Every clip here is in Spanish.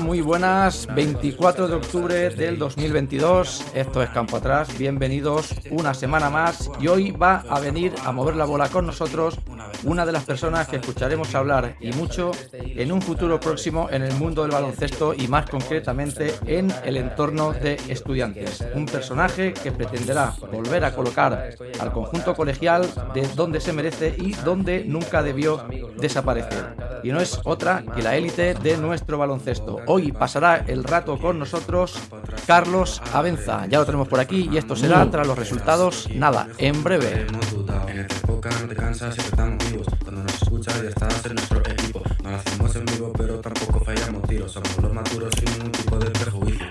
Muy buenas. 24 de octubre del 2022. Esto es Campo Atrás. Bienvenidos una semana más. Y hoy va a venir a mover la bola con nosotros una de las personas que escucharemos hablar y mucho en un futuro próximo en el mundo del baloncesto y más concretamente en el entorno de estudiantes. Un personaje que pretenderá volver a colocar al conjunto colegial de donde se merece y donde nunca debió desaparecer. Y no es otra que la élite de nuestro baloncesto. Hoy pasará el rato con nosotros Carlos Abenza. Ya lo tenemos por aquí y esto será tras los resultados, nada, en breve. En esta época no te cansas, siempre estamos vivos. Cuando nos escuchas ya estás en nuestro equipo. No lo hacemos en vivo, pero tampoco fallamos tiros. Somos los maduros sin ningún tipo de perjuicio.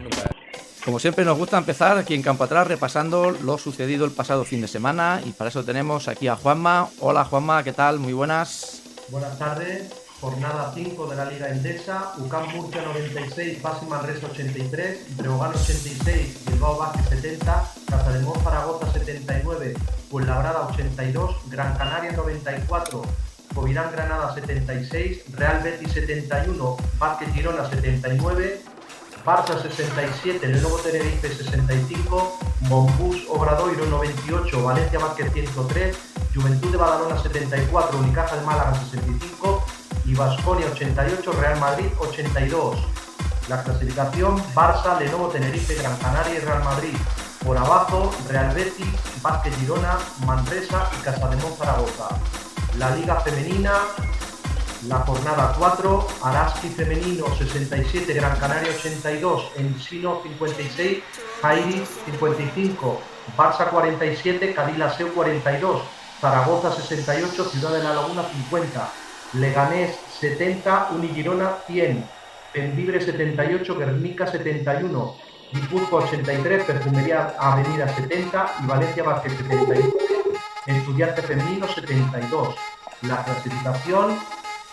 Como siempre nos gusta empezar aquí en Campo Atrás repasando lo sucedido el pasado fin de semana y para eso tenemos aquí a Juanma. Hola Juanma, ¿qué tal? Muy buenas. Buenas tardes, jornada 5 de la Liga Endesa, UCAM Murcia 96, Basi Manresa 83, Breogán 86, Bilbao Vázquez 70, Casademón Zaragoza 79, Fuenlabrada 82, Gran Canaria 94, Covirán Granada 76, Real Betis 71, Vázquez Girona 79, Barça 67, Lenovo Tenerife 65, Monbus Obradoiro 98, Valencia Vázquez 103, Juventud de Badalona 74, Unicaja de Málaga 65 y Vasconia 88, Real Madrid 82. La clasificación Barça, Lenovo Tenerife, Gran Canaria y Real Madrid. Por abajo Real Betis, Vázquez Girona, Manresa y Casademón Zaragoza. La Liga Femenina la jornada 4, Araski femenino 67, Gran Canaria 82, Ensino 56, Jairi 55, Barça 47, Cadilaseu 42, Zaragoza 68, Ciudad de la Laguna 50, Leganés 70, Unigirona 100, Pendibre 78, Guernica 71, Guipúzcoa 83, Perfumería Avenida 70 y Valencia Vázquez 71, Estudiante Femenino 72. La clasificación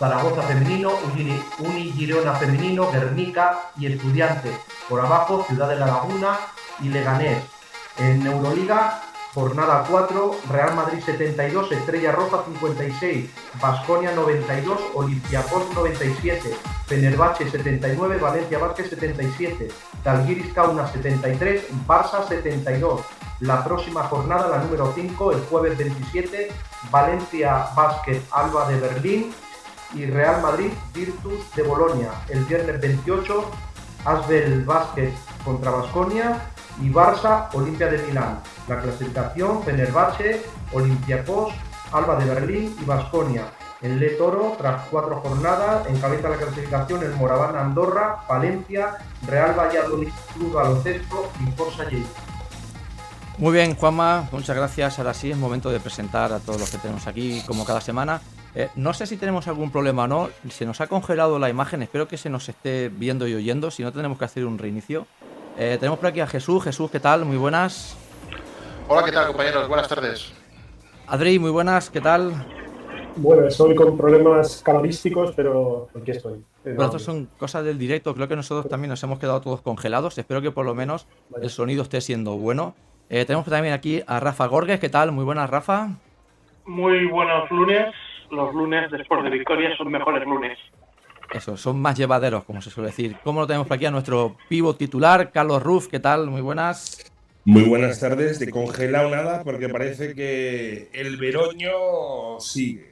Zaragoza femenino, Uni, Uni Girona femenino, Guernica y Estudiante. Por abajo, Ciudad de la Laguna y Leganés. En Euroliga, jornada 4, Real Madrid 72, Estrella Roja 56, Basconia 92, Olympiacos 97, Fenerbahce 79, Valencia Vázquez 77, Talgiris Kauna 73, Barça 72. La próxima jornada, la número 5, el jueves 27, Valencia Basket Alba de Berlín y Real Madrid Virtus de Bolonia. El viernes 28, Asbel Basket contra Basconia y Barça Olimpia de Milán. La clasificación Fenerbahce, Olympiacos, Alba de Berlín y Basconia. En Le Toro, tras cuatro jornadas, encabeza la clasificación el Moraván Andorra, Valencia, Real Valladolid Club Baloncesto y Forza Lleida. Muy bien, Juanma, muchas gracias. Ahora sí es momento de presentar a todos los que tenemos aquí, como cada semana. Eh, no sé si tenemos algún problema o no. Se nos ha congelado la imagen. Espero que se nos esté viendo y oyendo. Si no, tenemos que hacer un reinicio. Eh, tenemos por aquí a Jesús. Jesús, ¿qué tal? Muy buenas. Hola, ¿qué tal, compañeros? Buenas tardes. Adri, muy buenas. ¿Qué tal? Bueno, estoy con problemas cabalísticos, pero aquí estoy. Bueno, estas son cosas del directo. Creo que nosotros también nos hemos quedado todos congelados. Espero que por lo menos el sonido esté siendo bueno. Eh, tenemos también aquí a Rafa Gorges. ¿Qué tal? Muy buenas, Rafa. Muy buenos lunes. Los lunes después de victoria son mejores lunes. Eso, son más llevaderos, como se suele decir. ¿Cómo lo tenemos por aquí a nuestro pivo titular, Carlos Ruff? ¿Qué tal? Muy buenas. Muy buenas tardes. De congelado nada, porque parece que el veroño sigue.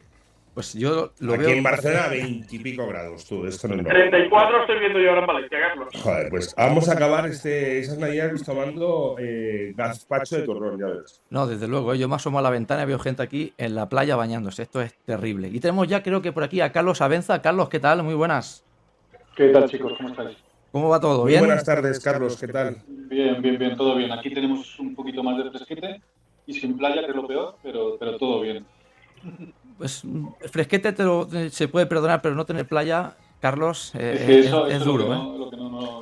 Pues yo lo Aquí veo. en Barcelona, 20 y pico grados, tú. Esto no es normal. 34 estoy viendo yo ahora en Valencia, Carlos. Joder, pues vamos a acabar este, esas navidades tomando eh, gazpacho de turrón, ya ves. No, desde luego, ¿eh? yo me asomo a la ventana y veo gente aquí en la playa bañándose. Esto es terrible. Y tenemos ya, creo que por aquí, a Carlos Abenza. Carlos, ¿qué tal? Muy buenas. ¿Qué tal, chicos? ¿Cómo estáis? ¿Cómo va todo? Muy ¿Bien? buenas tardes, Carlos, ¿qué tal? Bien, bien, bien, todo bien. Aquí tenemos un poquito más de fresquete y sin playa, que es lo peor, pero, pero todo bien. Pues fresquete te lo- eh, se puede perdonar, pero no tener playa, Carlos, eh, Es que es, eso, es eso es lo duro, ¿eh?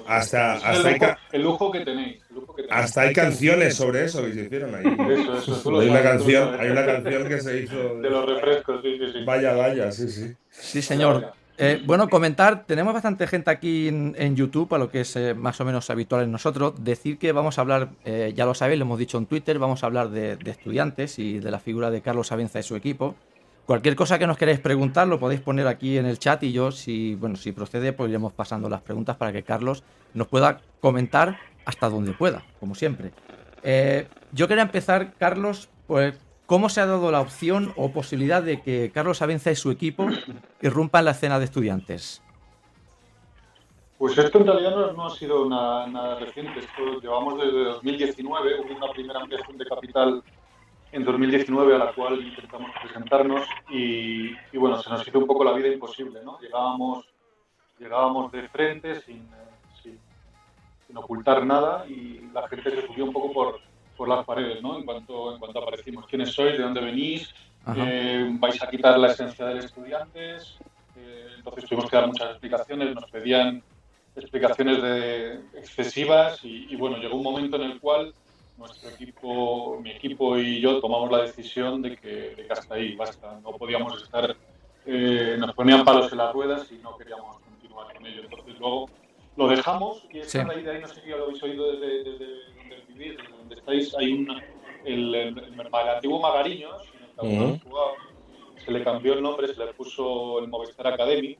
Hasta, el, hay, lujo, que tenéis. hasta hay canciones sobre eso que se hicieron ahí. Eso, eso, tú Hay una sabes, canción, hay una canción que se hizo. De los refrescos, sí, sí, sí. Vaya, vaya, sí, sí. Sí, señor. Eh, bueno, comentar, tenemos bastante gente aquí en, en YouTube, a lo que es eh, más o menos habitual en nosotros. Decir que vamos a hablar, eh, ya lo sabéis, lo hemos dicho en Twitter, vamos a hablar de, de estudiantes y de la figura de Carlos Abenza y su equipo. Cualquier cosa que nos queráis preguntar lo podéis poner aquí en el chat y yo, si, bueno, si procede, pues iremos pasando las preguntas para que Carlos nos pueda comentar hasta donde pueda, como siempre. Eh, yo quería empezar, Carlos, pues, ¿cómo se ha dado la opción o posibilidad de que Carlos Abenza y su equipo irrumpan la escena de estudiantes? Pues esto en realidad no, no ha sido nada, nada reciente. Esto llevamos desde 2019. Hubo una primera ampliación de capital en 2019 a la cual intentamos presentarnos y, y, bueno, se nos hizo un poco la vida imposible, ¿no? Llegábamos, llegábamos de frente sin, sin, sin ocultar nada y la gente se subió un poco por, por las paredes, ¿no? En cuanto, en cuanto aparecimos. ¿Quiénes sois? ¿De dónde venís? Eh, ¿Vais a quitar la esencia de estudiantes? Eh, entonces tuvimos que dar muchas explicaciones, nos pedían explicaciones de, excesivas y, y, bueno, llegó un momento en el cual nuestro equipo, mi equipo y yo tomamos la decisión de que, de que hasta ahí, basta, no podíamos estar, eh, nos ponían palos en las ruedas y no queríamos continuar con ello. Entonces luego lo dejamos y es Sí. a raíz de ahí, no sé si lo habéis oído desde, desde donde vivís, desde donde estáis, hay un, el, el, el, antiguo que Ujú. jugaba, se le cambió el nombre, se le puso el Movistar Academy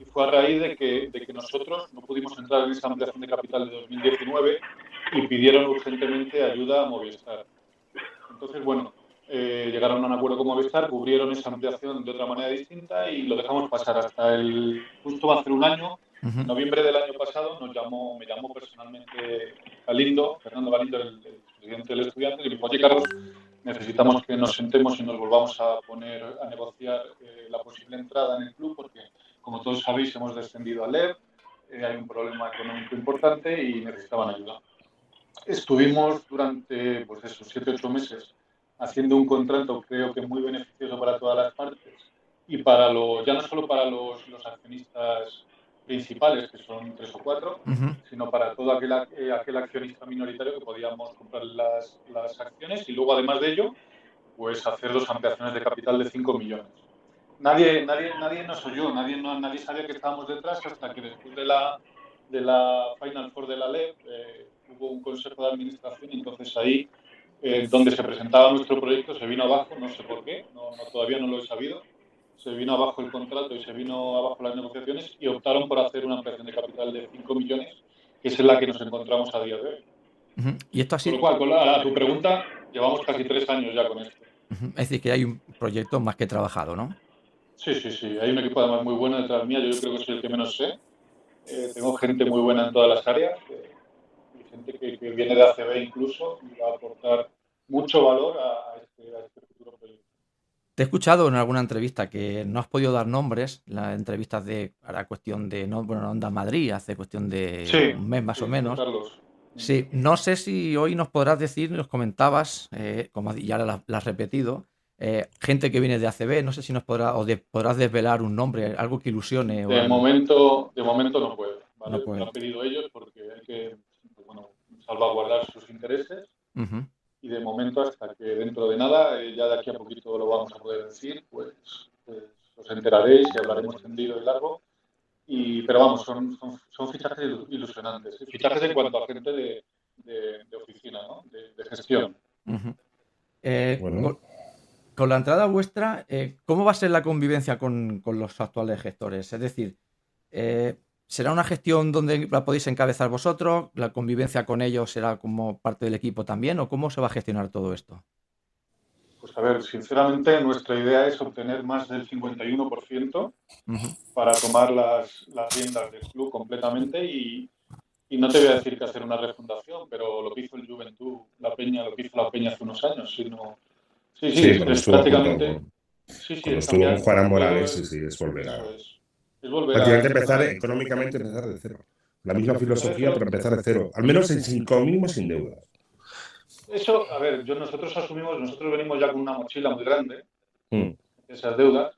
y fue a raíz de que, de que nosotros no pudimos entrar en esa ampliación de capital de 2019 y pidieron urgentemente ayuda a Movistar. Entonces, bueno, eh, llegaron a un acuerdo con Movistar, cubrieron esa ampliación de otra manera distinta y lo dejamos pasar hasta el justo va a hacer un año. En noviembre del año pasado nos llamó, me llamó personalmente Galindo, Fernando Galindo, el, el presidente del estudiante, y me dijo, oye Carlos, necesitamos que nos sentemos y nos volvamos a poner a negociar eh, la posible entrada en el club porque, como todos sabéis, hemos descendido al LEP, eh, hay un problema económico importante y necesitaban ayuda. Estuvimos durante pues esos 7-8 meses haciendo un contrato creo que muy beneficioso para todas las partes y para lo, ya no solo para los, los accionistas principales, que son tres o cuatro, uh -huh. sino para todo aquel, eh, aquel, accionista minoritario que podíamos comprar las, las, acciones y luego, además de ello, pues hacer dos ampliaciones de capital de 5 millones. Nadie, nadie, nadie nos oyó, nadie, no, nadie sabía que estábamos detrás hasta que después de la, de la Final Four de la LEP eh, hubo un consejo de administración y entonces ahí, eh, donde se presentaba nuestro proyecto, se vino abajo, no sé por qué, no, no, todavía no lo he sabido, se vino abajo el contrato y se vino abajo las negociaciones y optaron por hacer una ampliación de capital de 5 millones, que es en la que nos encontramos a día de hoy. Uh -huh. Y esto así. Con lo cual, con la, a tu pregunta, llevamos casi tres años ya con esto. Uh -huh. Es decir, que hay un proyecto más que trabajado, ¿no? Sí, sí, sí. Hay un equipo además muy bueno detrás mía. Yo creo que soy el que menos sé. Eh, tengo gente muy buena en todas las áreas. Eh, gente que, que, viene de ACB incluso y va a aportar mucho valor a, a, este, a este futuro proyecto. Te he escuchado en alguna entrevista que no has podido dar nombres, las entrevistas de ahora cuestión de no, bueno, Onda Madrid, hace cuestión de sí, un mes más sí, o menos. Carlos. Sí, no sé si hoy nos podrás decir, nos comentabas, eh, como ya la, la has repetido, eh, gente que viene de ACB, no sé si nos podrá o de, podrás desvelar un nombre, algo que ilusione. De, o momento, de momento no puedo. ¿vale? No puede. Lo han pedido ellos porque hay que salvaguardar sus intereses. Uh -huh. Y de momento, hasta que dentro de nada, eh, ya de aquí a poquito lo vamos a poder decir, pues, pues os enteraréis y hablaremos tendido y largo. Y, pero vamos, son, son, son fichajes ilusionantes. Fichajes en cuanto a gente de, de, de oficina, ¿no? de, de gestión. Uh -huh. eh, bueno. con, con, la entrada vuestra, eh, ¿cómo va a ser la convivencia con, con los actuales gestores? Es decir, eh, ¿será una gestión donde la podéis encabezar vosotros? ¿La convivencia con ellos será como parte del equipo también? ¿O cómo se va a gestionar todo esto? Pues a ver, sinceramente nuestra idea es obtener más del 51% uh -huh. para tomar las, las, riendas del club completamente y, y, no te voy a decir que hacer una refundación, pero lo que hizo el Juventud, la Peña, lo que hizo la Peña hace unos años, sino... Sí, sí, sí es, prácticamente... Con, sí, sí, cuando estuvo Juan Morales, sí, sí, es volver a... Es, es volver prácticamente a, empezar económicamente empezar de cero. La misma filosofía, pero empezar de cero. Al menos en cinco mínimos sin deudas. Eso, a ver, yo, nosotros asumimos, nosotros venimos ya con una mochila muy grande, mm. esas deudas,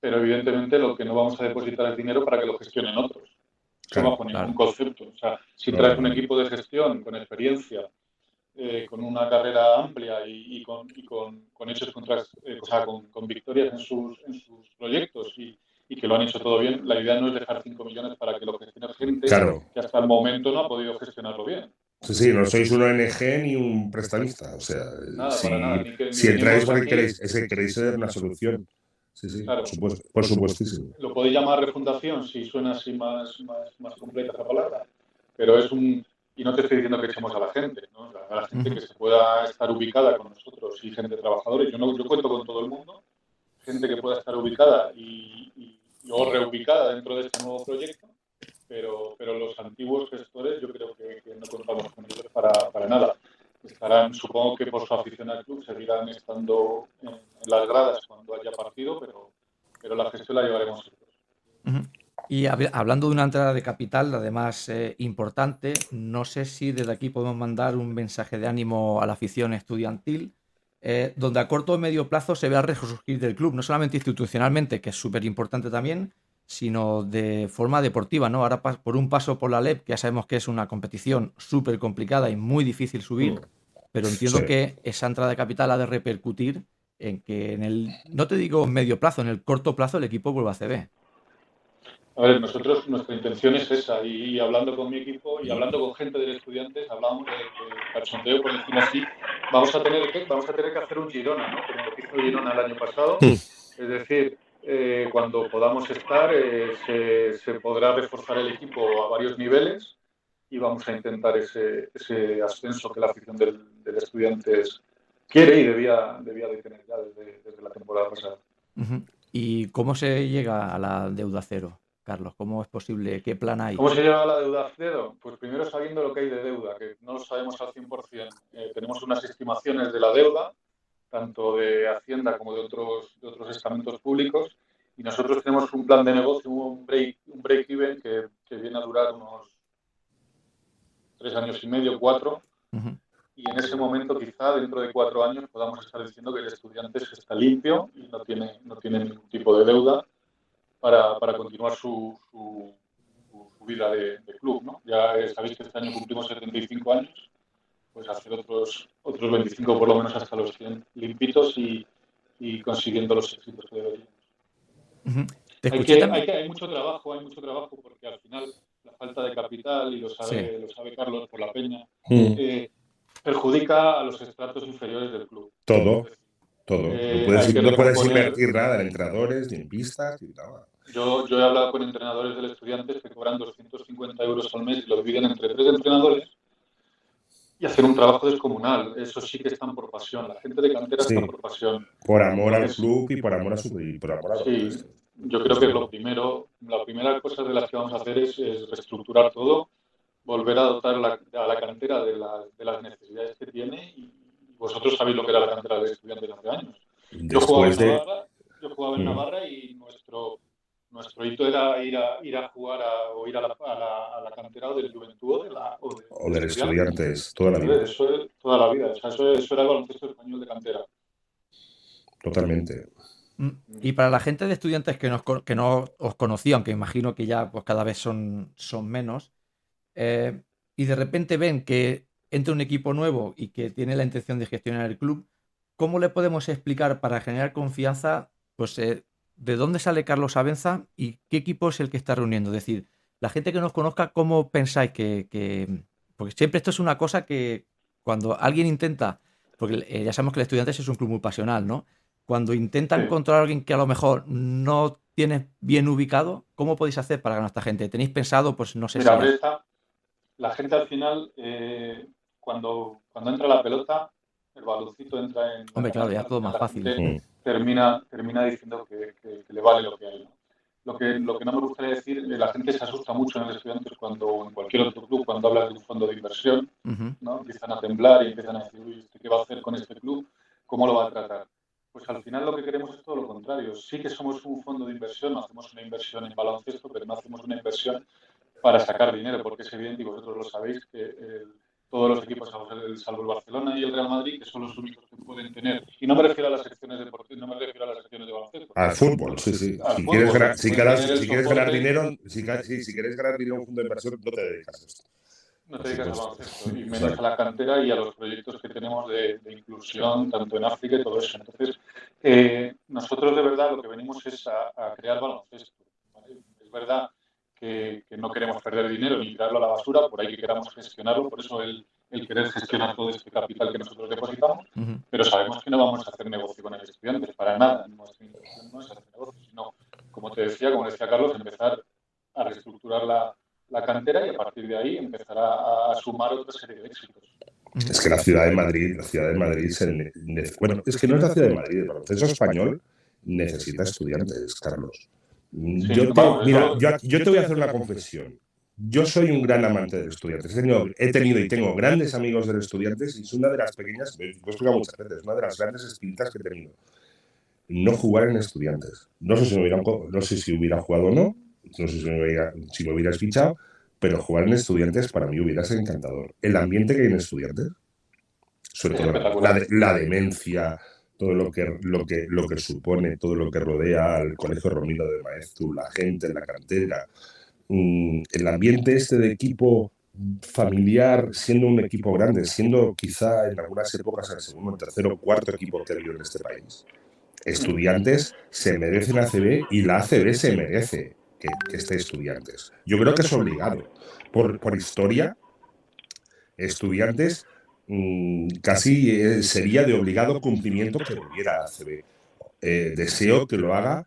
pero evidentemente lo que no vamos a depositar es dinero para que lo gestionen otros. Eso bajo ningún concepto. O sea, si traes un equipo de gestión con experiencia, eh, con una carrera amplia y, con, y con, con, hechos contra, eh, o sea, con, con, victorias en sus, en sus proyectos y, y, que lo han hecho todo bien, la idea no es dejar 5 millones para que lo gestione gente que hasta el momento no ha podido gestionarlo bien. Sí, sí, no sois un ONG ni un prestamista. O sea, nada, si, nada, ni que, si entráis porque queréis, es que queréis ser una solución. Sí, sí, claro. por, supuesto, por supuestísimo. Lo podéis llamar refundación si suena así más, más, más completa la palabra, pero es un, y no te estoy diciendo que echemos a la gente, ¿no? a la gente que se pueda estar ubicada con nosotros y gente trabajadora. Yo, no, yo cuento con todo el mundo, gente que pueda estar ubicada y, y, o reubicada dentro de este nuevo proyecto, pero, pero los antiguos gestores yo creo que, no contamos con ellos para, para, nada. Estarán, supongo que por su afición al club, seguirán estando en, las gradas cuando haya partido, pero, pero la gestión la llevaremos nosotros. Y hablando de una entrada de capital, además eh, importante, no sé si desde aquí podemos mandar un mensaje de ánimo a la afición estudiantil, eh, donde a corto o medio plazo se vea resurgir del club, no solamente institucionalmente, que es súper importante también, sino de forma deportiva, ¿no? Ahora por un paso por la LEP, que ya sabemos que es una competición súper complicada y muy difícil subir, pero entiendo sí. que esa entrada de capital ha de repercutir en que en el, no te digo medio plazo, en el corto plazo el equipo vuelva a CB. A ver, nosotros, nuestra intención es esa, y, y, hablando con mi equipo y hablando con gente de estudiantes, hablamos de, de cachondeo, por decirlo así, vamos a tener que, vamos a tener que hacer un Girona, ¿no? Como lo hizo Girona el año pasado, es decir, eh, cuando podamos estar, eh, se, se, podrá reforzar el equipo a varios niveles y vamos a intentar ese, ese ascenso que la afición del, del estudiantes quiere y debía, debía de tener ya desde, desde la temporada pasada. ¿Y cómo se llega a la deuda cero? Carlos? ¿Cómo es posible? ¿Qué plan hay? ¿Cómo se llega a la deuda cero? Pues primero sabiendo lo que hay de deuda, que no lo sabemos al 100%. Eh, tenemos unas estimaciones de la deuda, tanto de Hacienda como de otros, de otros estamentos públicos, y nosotros tenemos un plan de negocio, un break, un break even que, que viene a durar unos tres años y medio, cuatro, uh -huh. y en ese momento quizá dentro de cuatro años podamos estar diciendo que el estudiante está limpio y no tiene, no tiene ningún tipo de deuda para, para continuar su, su, su vida de, de, club. ¿no? Ya sabéis que este año cumplimos 75 años, pues hacer otros, otros 25 por lo menos hasta los 100 limpitos y, y consiguiendo los éxitos que deberíamos. Uh -huh. hay, que, hay, que, hay, mucho trabajo, hay mucho trabajo porque al final la falta de capital, y lo sabe, sí. lo sabe Carlos por la peña, uh eh, perjudica a los estratos inferiores del club. Todo. Todo. Eh, no puedes, no puedes invertir nada en entrenadores, ni en pistas, ni nada. Yo, yo he hablado con entrenadores del Estudiantes que cobran 250 euros al mes y lo dividen entre tres entrenadores y hacer un trabajo descomunal. Eso sí que están por pasión. La gente de cantera sí. está por pasión. Por amor al club y por amor a su y por amor a Sí, yo creo que lo primero, la primera cosa de las que vamos a hacer es, es reestructurar todo, volver a dotar la, a la cantera de, la, de las necesidades que tiene y, vosotros sabéis lo que era la cantera de estudiantes hace años. Yo jugaba, de... Navarra, yo jugaba, en mm. Navarra, y nuestro, nuestro hito era ir a, ir a jugar a, o ir a la, a la, a la cantera del Juventud o, de la, o, de, o del Estudiantes, toda la vida. Eso es, toda la vida. O sea, eso, eso, era el baloncesto español de cantera. Totalmente. Mm, y para la gente de estudiantes que, nos, que no os conocía, aunque imagino que ya pues, cada vez son, son menos, eh, y de repente ven que entra un equipo nuevo y que tiene la intención de gestionar el club, ¿cómo le podemos explicar para generar confianza, pues, eh, de dónde sale Carlos Abenza y qué equipo es el que está reuniendo? Es decir, la gente que nos conozca, ¿cómo pensáis que, que... Porque siempre esto es una cosa que cuando alguien intenta, porque eh, ya sabemos que el Estudiantes es un club muy pasional, ¿no? Cuando intenta sí. encontrar a alguien que a lo mejor no tiene bien ubicado, ¿cómo podéis hacer para ganar a esta gente? ¿Tenéis pensado, pues no sé Mira, si... La gente al final eh, cuando, cuando entra la pelota, el baloncito entra en... Hombre, claro, ya todo más fácil. Sí. Termina, termina diciendo que, que, que, le vale lo que hay. ¿no? Lo, que, lo que no me gustaría decir, la gente se asusta mucho en el estudiante cuando, en cualquier otro club, cuando habla de un fondo de inversión, uh -huh. ¿no? empiezan a temblar y empiezan a decir, uy, ¿qué va a hacer con este club? ¿Cómo lo va a tratar? Pues al final lo que queremos es todo lo contrario. Sí que somos un fondo de inversión, no hacemos una inversión en baloncesto, pero no hacemos una inversión para sacar dinero, porque es evidente, y vosotros lo sabéis, que el, todos los equipos, salvo el Barcelona y el Real Madrid, que son los únicos que pueden tener. Y no me refiero a las secciones deportivas, no me refiero a las secciones de baloncesto. Al fútbol, sí, sí. si, quieres ganar, si, quieres ganar dinero, si, si, quieres ganar dinero en un fondo de inversión, no te dedicas a esto. No te dedicas al baloncesto, y menos a la cantera y a los proyectos que tenemos de, inclusión, tanto en África y todo eso. Entonces, eh, nosotros de verdad lo que venimos es a, crear baloncesto. Es verdad que, no queremos perder dinero ni tirarlo a la basura, por ahí que queramos gestionarlo, por eso el, querer gestionar todo este capital que nosotros depositamos, pero sabemos que no vamos a hacer negocio con el estudiante, para nada. Nuestra intención no es hacer negocio, sino, como te decía, como decía Carlos, empezar a reestructurar la, la cantera y a partir de ahí empezar a, sumar otra serie de éxitos. Es que la ciudad de Madrid, la ciudad de Madrid, bueno, es que no es la ciudad de Madrid, el proceso español necesita estudiantes, Carlos yo, te, mira, yo, te voy a hacer una confesión. Yo soy un gran amante de estudiantes. He tenido, y tengo grandes amigos de estudiantes y es una de las pequeñas, lo he explicado muchas veces, una de las grandes espintas que he tenido. No jugar en estudiantes. No sé si me hubiera, no sé si hubiera jugado o no, no sé si me, hubiera, si me hubieras fichado, pero jugar en estudiantes para mí hubiera sido encantador. El ambiente que hay en estudiantes, sobre todo la, la demencia, todo lo que, lo que, lo que supone, todo lo que rodea al Colegio Romino de Maestro, la gente, la cantera, mm, el ambiente este de equipo familiar, siendo un equipo grande, siendo quizá en algunas épocas el segundo, el tercero cuarto equipo que en este país. Estudiantes se merecen ACB y la ACB se merece que, que esté estudiantes. Yo creo que es obligado. Por, por historia, estudiantes casi eh, sería de obligado cumplimiento que volviera a ACB. Eh, deseo que lo haga,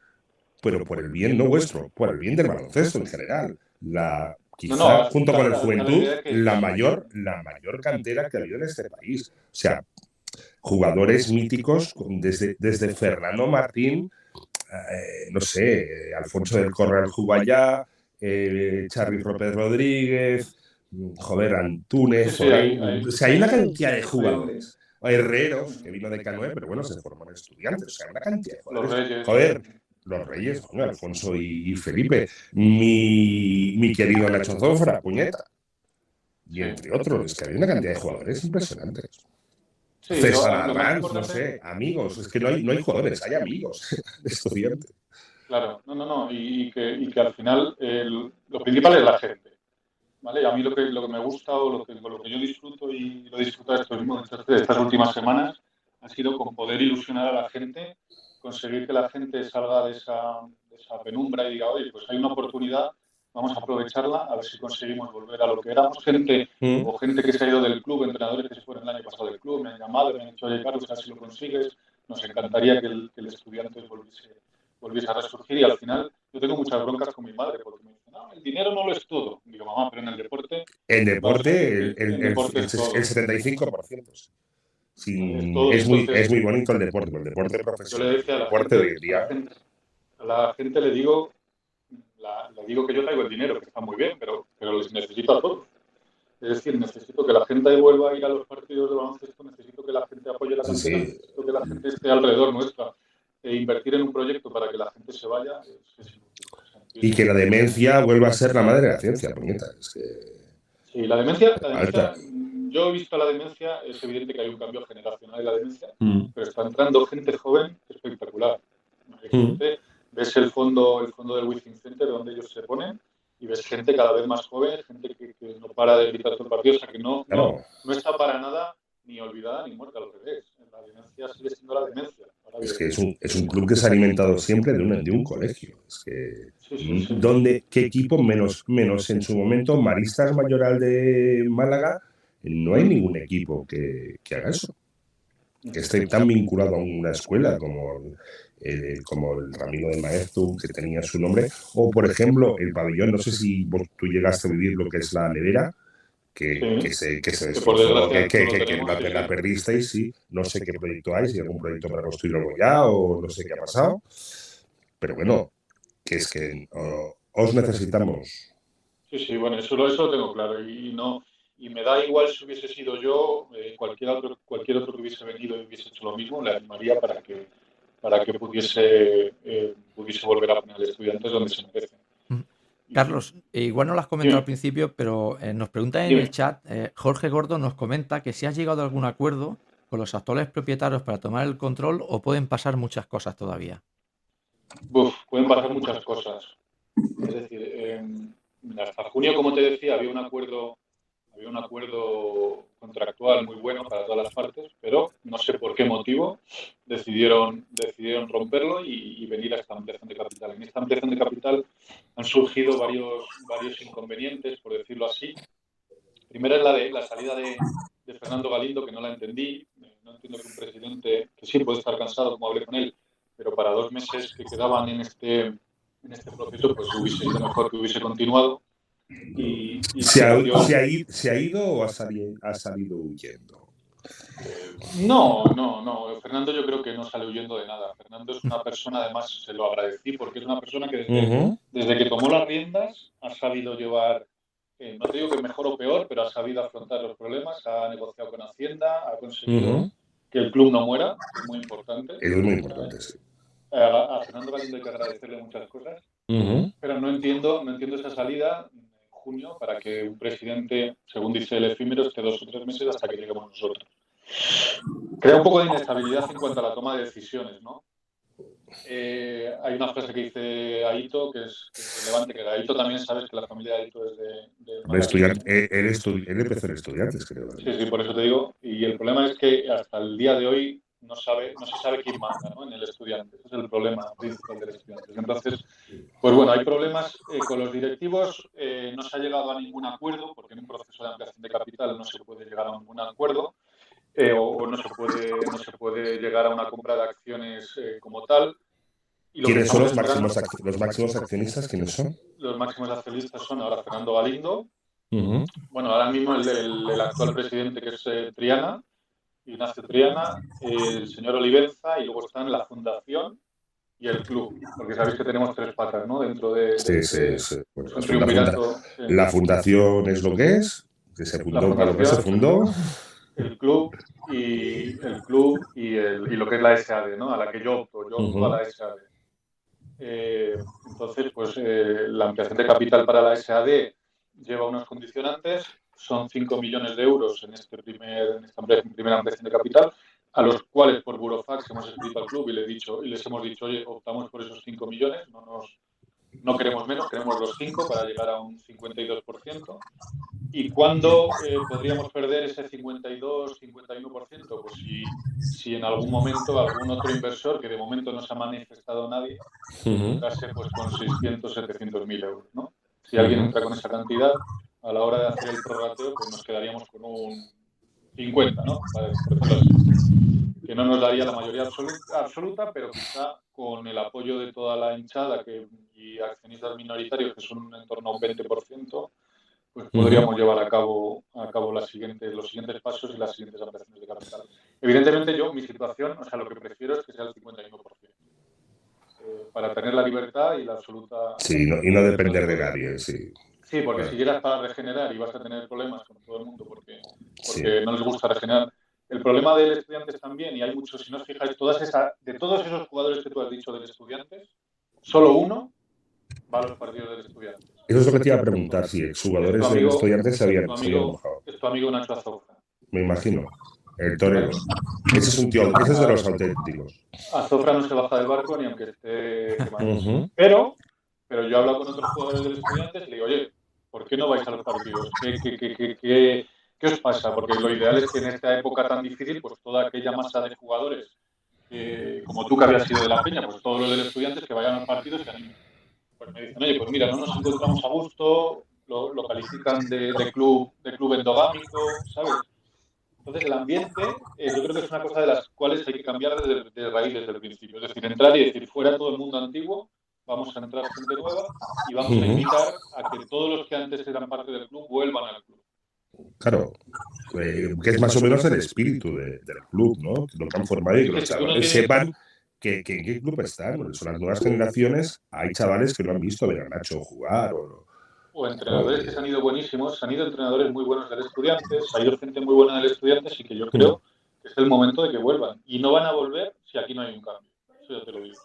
pero por el bien no vuestro, por el bien del baloncesto en general. La, quizá junto con el Juventud, la mayor, la mayor cantera que ha habido en este país. O sea, jugadores míticos desde, desde Fernando Martín, eh, no sé, Alfonso del Corral Jubayá, eh, Charly López Rodríguez, joder, Antunes, hay, o sea, hay una cantidad de jugadores. Herreros, que vino de Canoe, pero bueno, se forman estudiantes, o sea, una cantidad de jugadores. Joder, los Reyes, Alfonso y, Felipe, mi, mi, querido Nacho Zofra, puñeta. Y entre otros, es que hay una cantidad de jugadores impresionantes. César Arranz, no sé, amigos, es que no hay, no hay jugadores, hay amigos estudiantes. Claro, no, no, no, y, que, y que, al final lo principal es la gente. ¿Vale? A mí lo que, lo que me gusta o lo que, lo que yo disfruto y lo he disfrutado estos, estas últimas semanas ha sido con poder ilusionar a la gente, conseguir que la gente salga de esa, de esa penumbra y diga, oye, pues hay una oportunidad, vamos a aprovecharla, a ver si conseguimos volver a lo que éramos. Gente mm. o gente que se ha ido del club, entrenadores que se fueron el año pasado del club, me han llamado, me han dicho, oye, Carlos, si lo consigues. Nos encantaría que el, que el estudiante volviese, volviese a resurgir y al final yo tengo muchas broncas con mi madre porque no, el dinero no lo es todo. Digo, mamá, pero en el deporte. En deporte, el, el, el, 75%. Sí, es, muy, es muy bonito el deporte, el deporte profesional. Yo le decía a la gente, día. A la gente le digo, le digo que yo traigo el dinero, que está muy bien, pero, pero les necesito a todos. Es decir, necesito que la gente vuelva a ir a los partidos de baloncesto, necesito que la gente apoye la cantera, necesito que la gente esté alrededor nuestra. E invertir en un proyecto para que la gente se vaya es, es y que la demencia vuelva a ser la madre de la ciencia, puñeta. Sí, la demencia, yo he visto la demencia, es evidente que hay un cambio generacional en la demencia, mm. pero está entrando gente joven espectacular. Mm. ves el fondo, el fondo del Within Center donde ellos se ponen y ves gente cada vez más joven, gente que, no para de gritar todo el partido, o sea que no, no, no está para nada ni olvidada ni muerta, al revés. La demencia sigue siendo la demencia. Es que es un, es un, club que se ha alimentado siempre de, una, de un colegio. Es que, donde, ¿Qué equipo menos, menos en su momento Maristas Mayoral de Málaga? No hay ningún equipo que, que haga eso. Que esté tan vinculado a una escuela como el, como el Ramiro de Maestro, que tenía su nombre, o por ejemplo el pabellón, no sé si tú llegaste a vivir lo que es la nevera, que, que, se, que se que, que, que, la, la, perdisteis, sí. No sé qué proyecto hay, si hay algún proyecto para construirlo ya o no sé qué ha pasado. Pero bueno, que es que os necesitamos. Sí, sí, bueno, eso, eso lo tengo claro. Y, no, y me da igual si hubiese sido yo, eh, cualquier, otro, cualquier otro que hubiese venido y hubiese hecho lo mismo, le animaría para que, para que pudiese, eh, pudiese volver a poner estudiantes donde se merecen. Carlos, eh, igual no lo has comentado al principio, pero eh, nos pregunta en el chat, eh, Jorge Gordo nos comenta que si has llegado a algún acuerdo con los actuales propietarios para tomar el control o pueden pasar muchas cosas todavía. pueden pasar muchas cosas. Es decir, hasta junio, como te decía, había un acuerdo había un acuerdo contractual muy bueno para todas las partes, pero no sé por qué motivo decidieron, decidieron romperlo y, venir a esta ampliación de capital. En esta ampliación de capital han surgido varios, varios inconvenientes, por decirlo así. Primero es la de la salida de, Fernando Galindo, que no la entendí. No entiendo que un presidente, que sí puede estar cansado, como hablé con él, pero para dos meses que quedaban en este, en este proceso, pues hubiese sido mejor que hubiese continuado. Y, ¿Se, ha, ido o ha salido, ha salido huyendo? No, no, no. Fernando yo creo que no sale huyendo de nada. Fernando es una persona, además se lo agradecí, porque es una persona que desde, que tomó las riendas ha sabido llevar, eh, no te digo que mejor o peor, pero ha sabido afrontar los problemas, ha negociado con Hacienda, ha conseguido que el club no muera, que es muy importante. Es muy importante, sí. A, Fernando Galindo hay que agradecerle muchas cosas, pero no entiendo, no entiendo esa salida junio para que un presidente, según dice el efímero, esté dos o tres meses hasta que lleguemos nosotros. Crea un poco de inestabilidad en cuanto a la toma de decisiones, ¿no? Eh, hay una frase que dice Aito que es, relevante, que Aito también sabes que la familia de Aito es de... de estudiante, eh, él, empezó en estudiantes, creo. Sí, sí, por eso te digo. Y el problema es que hasta el día de hoy no, sabe, no se sabe quién manda ¿no? en el estudiante. Ese es el problema principal del estudiante. Entonces, pues bueno, hay problemas eh, con los directivos. Eh, no se ha llegado a ningún acuerdo, porque en un proceso de ampliación de capital no se puede llegar a ningún acuerdo. Eh, o, no, se puede, no se puede llegar a una compra de acciones como tal. ¿Quiénes son los máximos, los máximos accionistas? ¿Quiénes son? Los máximos accionistas son ahora Fernando Galindo. Bueno, ahora mismo el, el, actual presidente que es Triana, Ignacio Triana, el señor Olivenza y luego están la fundación y el club, porque sabéis que tenemos tres patas, ¿no? Dentro de... Sí, sí, sí. la, fundación es lo que es, que se fundó para lo que se fundó. El club y el club y, el, y, lo que es la SAD, ¿no? A la que yo opto, yo opto a la SAD. Eh, entonces, pues eh, la ampliación de capital para la SAD lleva unos condicionantes son 5 millones de euros en, este primer, en esta primera ampliación de capital, a los cuales por Burofax hemos escrito al club y, le dicho, y les hemos dicho, oye, optamos por esos 5 millones, no, nos, no queremos menos, queremos los 5 para llegar a un 52%. ¿Y cuándo eh, podríamos perder ese 52-51%? Pues si, si, en algún momento algún otro inversor, que de momento no se ha manifestado nadie, entrase pues, con 600, 700 mil euros. ¿no? Si alguien entra con esa cantidad, a la hora de hacer el prorrateo, pues nos quedaríamos con un 50, ¿no? Que no nos daría la mayoría absoluta, pero quizá con el apoyo de toda la hinchada que, y accionistas minoritarios, que son en torno a un 20%, pues podríamos llevar a cabo, a cabo las siguientes, los siguientes pasos y las siguientes ampliaciones de capital. Evidentemente yo, mi situación, o sea, lo que prefiero es que sea el 51%. Eh, para tener la libertad y la absoluta... Sí, y no depender de nadie, sí. Sí, porque si llegas para regenerar y vas a tener problemas con todo el mundo porque, porque no les gusta regenerar. El problema del estudiante también, y hay muchos, si no os fijáis, todas esa, de todos esos jugadores que tú has dicho del estudiantes, solo uno va a los partidos del estudiante. Eso es lo que te iba a preguntar, si jugadores del estudiante se habían, mojado. Es tu amigo Nacho Azofra. Me imagino. El torero. Ese es un tío, ese es de los auténticos. Azofra no se baja del barco ni aunque esté quemado. Pero, pero yo he hablado con otros jugadores del estudiante y le digo, oye, ¿Por qué no vais a los partidos? ¿Qué, os pasa? Porque lo ideal es que en esta época tan difícil, pues toda aquella masa de jugadores, como tú que habías sido de la peña, pues todos los de los estudiantes que vayan a los partidos. Pues me dicen, oye, pues mira, no nos encontramos a gusto, lo, califican de, club, de club endogámico, ¿sabes? Entonces, el ambiente, eh, yo creo que es una cosa de las cuales hay que cambiar desde, de raíz desde el principio. Es decir, entrar y decir, fuera todo el mundo antiguo vamos a entrar gente nueva y vamos a invitar a que todos los que antes eran parte del club vuelvan al club. Claro, eh, que es más o menos el espíritu del club, ¿no? Lo que han formado y que los chavales sepan que, en qué club están. Son las nuevas generaciones, hay chavales que no han visto ver a Nacho jugar o, o entrenadores que se han ido buenísimos, se han ido entrenadores muy buenos del Estudiantes, ha ido gente muy buena del Estudiantes y que yo creo que es el momento de que vuelvan. Y no van a volver si aquí no hay un cambio. Eso ya te lo digo.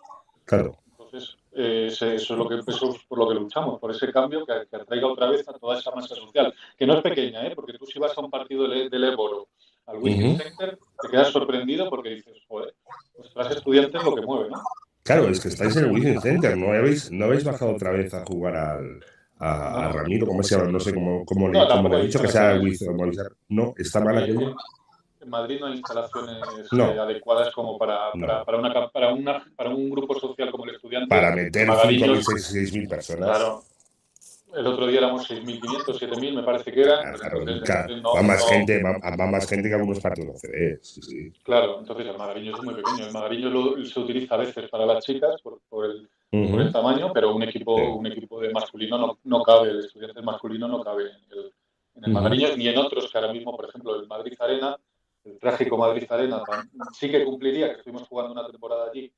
Claro. Entonces, eh, eso es lo que eso por lo que luchamos, por ese cambio que, que atraiga otra vez a toda esa masa social, que no es pequeña, ¿eh? porque tú si vas a un partido del, del Éboro, al Wizzing Center, te quedas sorprendido porque dices, joder, pues tras estudiantes lo que mueve, ¿no? Claro, es que estáis en el Wizzing Center, no habéis, no habéis bajado otra vez a jugar al, a, a Ramiro, ¿cómo se llama? No sé cómo, cómo, No, le, cómo le he dicho que sea. Wizzing. No, está mal aquello. En Madrid no hay instalaciones No. eh, adecuadas como para, No. para, para, una, para, una, para un grupo social como el estudiante. Para meter Magariños, 5.000, 6.000 personas. Claro. El otro día éramos 6.500, 7.000, me parece que era. Claro, Entonces, claro, no- va más no- gente, va, va más gente que algunos partidos de sí, sí. Claro, entonces el magariño es muy pequeño. El magariño lo- se utiliza a veces para las chicas por, por el, Ujú. por el tamaño, pero un equipo, Sí. un equipo de masculino no, no cabe, el estudiante masculino no cabe en el, en el magariño ni en otros que ahora mismo, por ejemplo, el Madrid Arena, el trágico Madrid Arena, sí que cumpliría, que estuvimos jugando una temporada allí,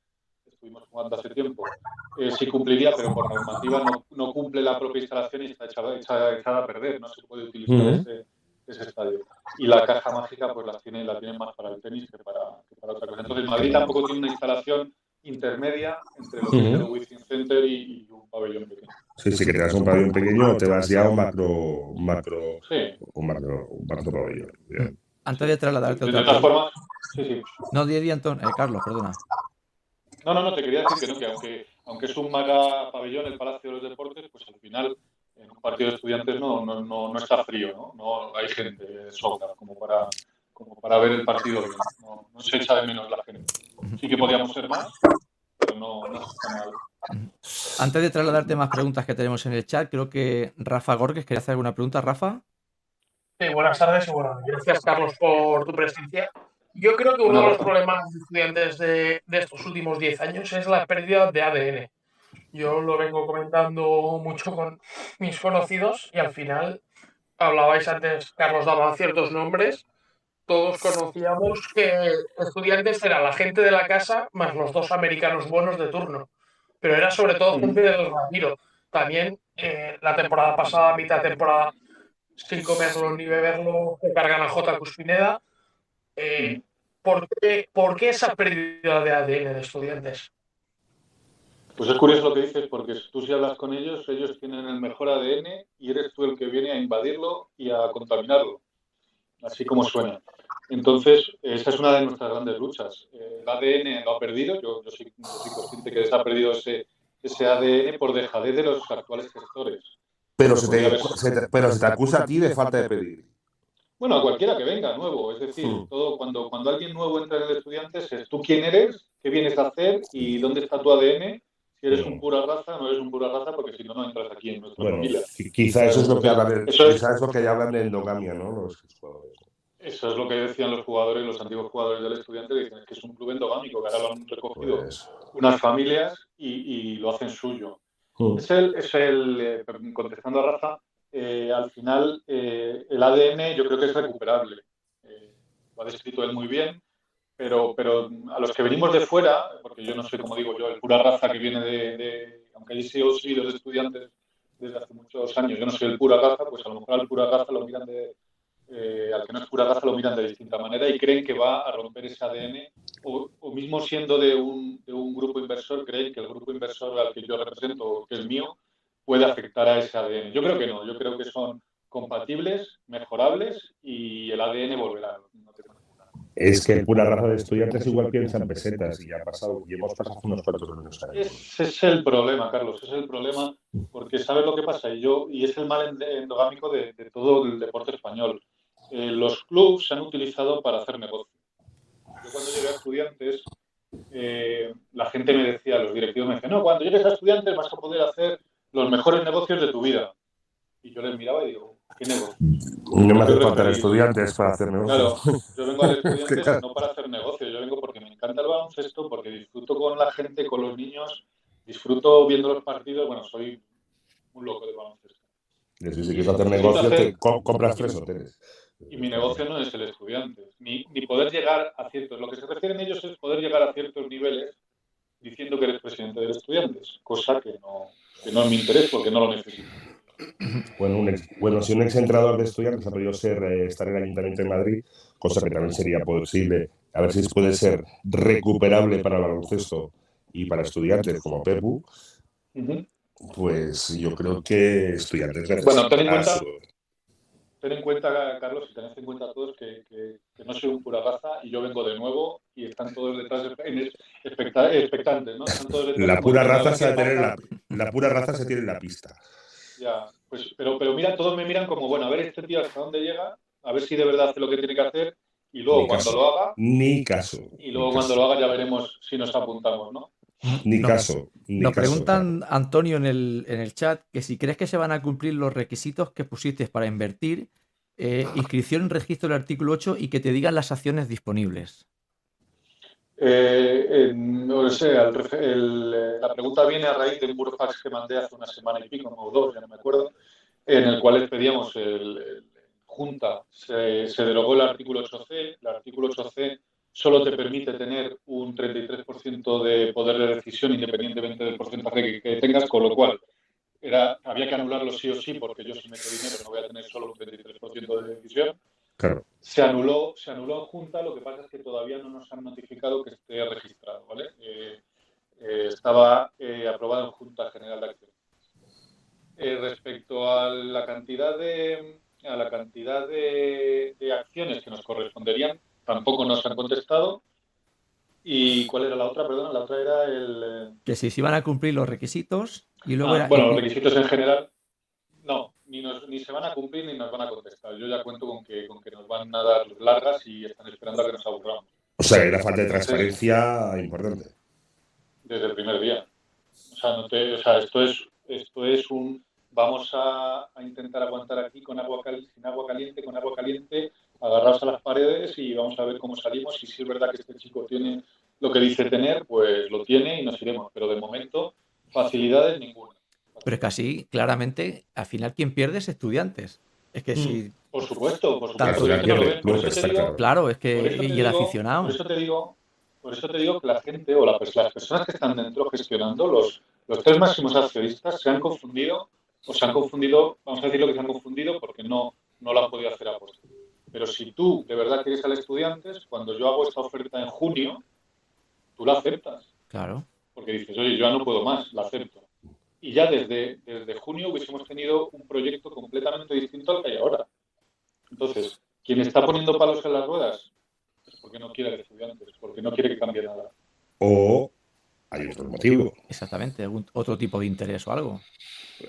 estuvimos jugando hace tiempo, eh, sí cumpliría, pero por normativa no, no cumple la propia instalación y está echada, echada- echada a perder, no se puede utilizar ese, ese estadio. Y la caja mágica pues la tiene, la tiene más para el tenis que para, que para otra cosa. Entonces Madrid tampoco tiene una instalación intermedia entre lo que es el. Wizzing Center y, y un pabellón pequeño. Sí, sí, que te das un pabellón pequeño te vas ya a un macro, un macro, Sí, un macro, un macro pabellón. Bien. Antes de trasladarte de otra formas, sí, sí. No, di, di, Anton- eh, Carlos, perdona. No, no, no, te quería decir que no, que aunque, aunque es un mega pabellón el Palacio de los Deportes, pues al final en un partido de estudiantes no, no, no, no está frío, ¿no? No hay gente sobra como para, como para ver el partido. No, no se echa de menos la gente. Sí que podíamos ser más, pero no, no está mal. Antes de trasladarte más preguntas que tenemos en el chat, creo que Rafa Gorges quería hacer alguna pregunta. Rafa. Sí, buenas tardes y bueno, gracias Carlos por tu presencia. Yo creo que uno de los problemas de estudiantes de, de estos últimos 10 años es la pérdida de ADN. Yo lo vengo comentando mucho con mis conocidos y al final hablabais antes, Carlos daba ciertos nombres, todos conocíamos que estudiantes era la gente de la casa más los dos americanos buenos de turno, pero era sobre todo gente del Ramiro. También eh, la temporada pasada, mitad temporada, sin comerlo ni beberlo, que cargan a J. Cuspineda. Eh, ¿por, qué, ¿Por qué esa pérdida de ADN de estudiantes? Pues es curioso lo que dices, porque tú si hablas con ellos, ellos tienen el mejor ADN y eres tú el que viene a invadirlo y a contaminarlo, así como suena. Entonces, esa es una de nuestras grandes luchas. El ADN lo ha perdido, yo, yo, soy, yo soy consciente que se ha perdido ese, ese ADN por dejadez de los actuales gestores. Pero, Pero se te, haber- se te- pero se te acusa a ti de falta de pedir. Bueno, a cualquiera que venga nuevo, es decir, Hmm. todo, cuando, cuando alguien nuevo entra en el estudiante es tú quién eres, qué vienes a hacer y dónde está tu ADN. Si eres un pura raza, no eres un pura raza porque si no, no entras aquí en nuestra Bueno, familia. qui- quizá eso es lo que hablan de, Eso es- quizá es lo que hablan de endogamia, ¿no? Los jugadores. Eso es lo que decían los jugadores, los antiguos jugadores del estudiante, que dicen que es un club endogámico, que ahora lo han recogido Pues, unas familias y, y lo hacen suyo. Mm. Es el, es el eh, contestando a Rafa, eh, al final eh, el ADN yo creo que es recuperable. Eh, lo ha descrito él muy bien, pero, pero a los que venimos de fuera, porque yo no soy, como digo yo, el pura raza que viene de, de- aunque haya sido sido de estudiantes desde hace muchos años, yo no soy el pura raza, pues a lo mejor al pura raza lo miran de, eh, al que no es pura raza lo miran de distinta manera y creen que va a romper ese ADN o, o mismo siendo de un, de un grupo inversor, creen que el grupo inversor al que yo represento, que es mío, puede afectar a ese ADN. Yo creo que no, yo creo que son compatibles, mejorables y el ADN volverá. No tengo. Es que pura raza de estudiantes igual piensan pesetas y ha pasado, y hemos pasado unos cuantos años. Ese es el problema, Carlos, es el problema, porque sabes lo que pasa, y yo, y es el mal endogámico de, de todo el deporte español. Eh, los clubes se han utilizado para hacer negocio. Yo cuando llegué a estudiantes, eh, la gente me decía, los directivos me decían, no, cuando llegues a estudiantes vas a poder hacer los mejores negocios de tu vida. Y yo les miraba y digo, ¿qué negocio? No me hace falta estudiantes para hacer Claro, negocios. yo vengo al Es claro. no para hacer negocio, yo vengo porque me encanta el baloncesto, porque disfruto con la gente, con los niños, disfruto viendo los partidos, bueno, soy un loco de baloncesto. Y si quieres hacer negocios, te compras tres hoteles. Y mi negocio no es el estudiante, ni, ni poder llegar a ciertos, lo que se refieren ellos es poder llegar a ciertos niveles diciendo que eres presidente de estudiantes, cosa que no, que no es mi interés porque no lo necesito. Bueno, un ex- bueno, si un exentrenador de estudiantes ha podido ser eh, estar en el Ayuntamiento de Madrid, cosa que también sería posible, a ver si puede ser recuperable para el baloncesto y para estudiantes como Pepu, Pues yo creo que estudiantes. Bueno, ten en cuenta, ten en cuenta, Carlos, y tened en cuenta todos que, que, no soy un pura raza y yo vengo de nuevo y están todos detrás expectantes, ¿no? la pura raza se tiene la, la pura raza se tiene en la pista. Ya, pues, pero, pero mira, todos me miran como, bueno, a ver este tío hasta dónde llega, a ver si de verdad hace lo que tiene que hacer y luego cuando lo haga. Ni caso. Y luego cuando lo haga ya veremos si nos apuntamos, ¿no? Ni caso. nos preguntan, Antonio, en el, en el chat, que si crees que se van a cumplir los requisitos que pusiste para invertir, eh, inscripción en registro del artículo 8 y que te digan las acciones disponibles. Eh, no sé, la pregunta viene a raíz de un burofax que mandé hace una semana y pico, o dos, ya no me acuerdo, en el cual les pedíamos el, Junta, se, se, derogó el artículo 8C, el artículo 8C solo te permite tener un 33% de poder de decisión independientemente del porcentaje que, tengas, con lo cual era, había que anularlo sí o sí, porque yo si meto dinero no voy a tener solo un 33% de decisión. Se anuló, se anuló Junta, lo que pasa es que todavía no nos han notificado que esté registrado, ¿vale? Eh, eh, estaba eh, aprobado en Junta General de Acción. respecto a la cantidad de a la cantidad de acciones que nos corresponderían, tampoco nos han contestado. ¿Y cuál era la otra? Perdón, la otra era el... Eh, que si se iban a cumplir los requisitos y luego ah, Bueno, los requisitos en general, no, ni, ni se van a cumplir ni nos van a contestar. Yo ya cuento con que, con que nos van a dar largas y están esperando a que nos aburramos. O sea, una falta de transparencia importante. Desde el primer día. O sea, no te, o sea esto, es, esto es un... Vamos a, a intentar aguantar aquí con agua sin agua caliente, con agua caliente, agarrados a las paredes y vamos a ver cómo salimos. Y si es verdad que este chico tiene lo que dice tener, pues lo tiene y nos iremos. Pero de momento, facilidades ninguna. Pero es que así, claramente, al final quien pierde es estudiantes. Es que si. Mm, por supuesto, por supuesto. claro, es que. Y el aficionado. Por eso te digo. Por eso te digo que la gente o las personas que están dentro gestionando, los, los tres máximos accionistas, se han confundido, o se han confundido, vamos a decir lo que se han confundido porque no, no lo han podido hacer a posteriori. Pero si tú de verdad quieres al estudiantes, cuando yo hago esta oferta en junio, tú la aceptas. Claro. Porque dices, oye, yo ya no puedo más, la acepto. Y ya desde, desde junio hubiésemos tenido un proyecto completamente distinto al que hay ahora. Entonces, quien está poniendo palos en las ruedas es porque no quiere al estudiante, es porque no quiere que cambie nada. O hay otro motivo. Exactamente, algún otro tipo de interés o algo.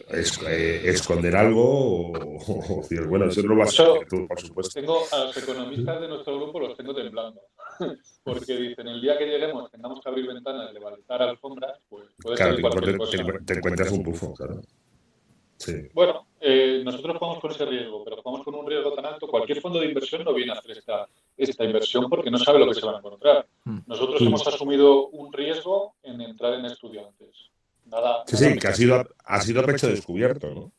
Es, eh, esconder algo o, decir, bueno, eso no lo vas a hacer tú, por supuesto. Tengo a los economistas de nuestro grupo, los tengo temblando. Porque dicen, el día que lleguemos, tengamos que abrir ventanas, levantar alfombras, pues puede claro, ser te, encuentras un bufo, claro. Sí. Bueno, eh, nosotros jugamos con ese riesgo, pero jugamos con un riesgo tan alto. Cualquier fondo de inversión no viene a hacer esta, esta inversión porque no sabe lo que se van a encontrar. Hmm. Nosotros hemos asumido un riesgo en entrar en estudiantes. Nada, sí, sí, que ha sido, ha sido pecho descubierto, ¿no?